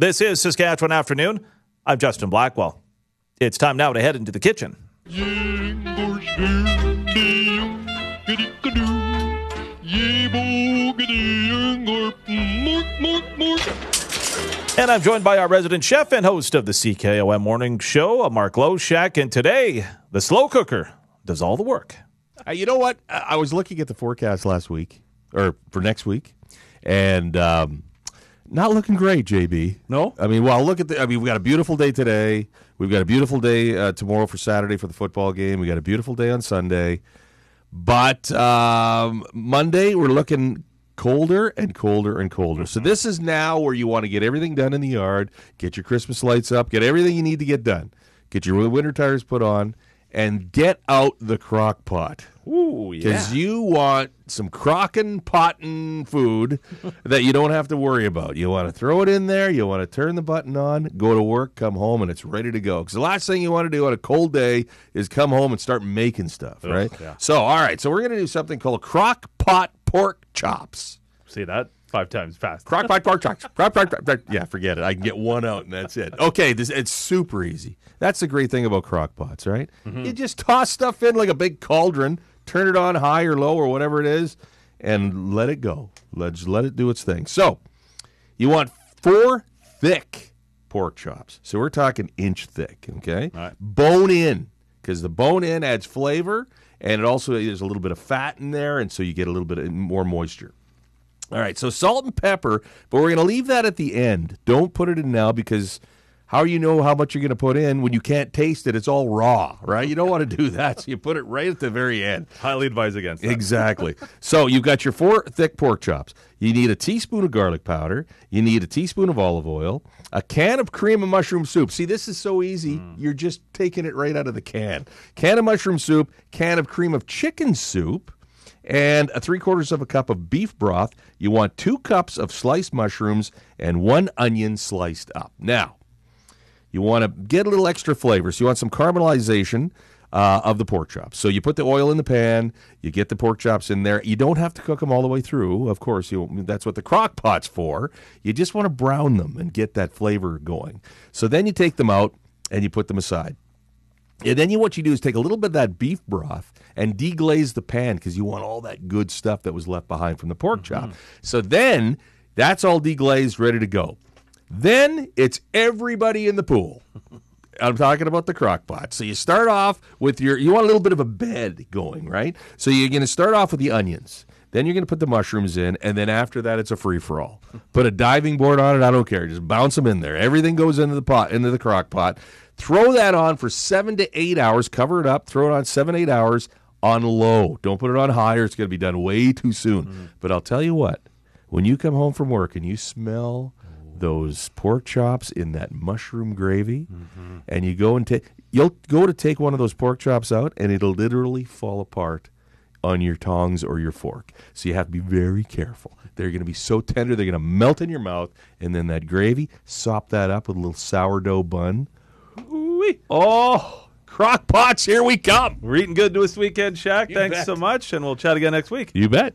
This is Saskatchewan Afternoon. I'm Justin Blackwell. It's time now to head into the kitchen. And I'm joined by our resident chef and host of the CKOM Morning Show, Mark Loshak. And today, the slow cooker does all the work. Uh, you know what? I was looking at the forecast last week, or for next week, and um, not looking great, JB. No? I mean, well, look at the. I mean, we got a beautiful day today. We've got a beautiful day uh, tomorrow for Saturday for the football game. We got a beautiful day on Sunday, but um, Monday we're looking colder and colder and colder. So this is now where you want to get everything done in the yard, get your Christmas lights up, get everything you need to get done, get your winter tires put on, and get out the crock pot. Ooh, Because you want some crockin' pottin' food that you don't have to worry about. You want to throw it in there, you want to turn the button on, go to work, come home, and it's ready to go. Because the last thing you want to do on a cold day is come home and start making stuff, right? yeah. So, all right, so we're going to do something called crock pot pork chops. See that five times fast. Crock pot pork chops. Crock pot, crock pot- yeah, forget it. I can get one out and that's it. Okay, this it's super easy. That's the great thing about crock pots, right? Mm-hmm. You just toss stuff in like a big cauldron, turn it on high or low or whatever it is, and let it go. Let's let it do its thing. So, you want four thick pork chops. So we're talking inch thick, okay? right. Bone in, because the bone in adds flavor, and it also there's a little bit of fat in there, and so you get a little bit of more moisture. All right, so salt and pepper, but we're going to leave that at the end. Don't put it in now because how you know how much you're going to put in when you can't taste it? It's all raw, right? You don't want to do that, so you put it right at the very end. Highly advise against that. Exactly. so you've got your four thick pork chops. You need a teaspoon of garlic powder. You need a teaspoon of olive oil. A can of cream of mushroom soup. See, this is so easy. Mm. You're just taking it right out of the can. Can of mushroom soup. Can of cream of chicken soup. And a three quarters of a cup of beef broth. You want two cups of sliced mushrooms and one onion sliced up. Now, you want to get a little extra flavor. So you want some caramelization uh, of the pork chops. So you put the oil in the pan, you get the pork chops in there. You don't have to cook them all the way through. Of course, you that's what the crock pot's for. You just want to brown them and get that flavor going. So then you take them out and you put them aside. And then you what you do is take a little bit of that beef broth and deglaze the pan because you want all that good stuff that was left behind from the pork chop. Mm-hmm. So then that's all deglazed, ready to go. Then it's everybody in the pool. I'm talking about the crock pot. So you start off with your, you want a little bit of a bed going, right? So you're going to start off with the onions. Then you're going to put the mushrooms in, and then after that, it's a free for all. Put a diving board on it. I don't care. Just bounce them in there. Everything goes into the pot, into the crock pot. Throw that on for seven to eight hours. Cover it up. Throw it on seven, eight hours on low. Don't put it on high, or it's going to be done way too soon. Mm-hmm. But I'll tell you what, when you come home from work and you smell those pork chops in that mushroom gravy, mm-hmm. and you go and take, you'll go to take one of those pork chops out, and it'll literally fall apart on your tongs or your fork. So you have to be very careful. They're going to be so tender, they're going to melt in your mouth, and then that gravy, sop that up with a little sourdough bun. Ooh-wee. Oh, crock pots, here we come. We're eating good this weekend, Shack. Thanks bet. so much, and we'll chat again next week. You bet.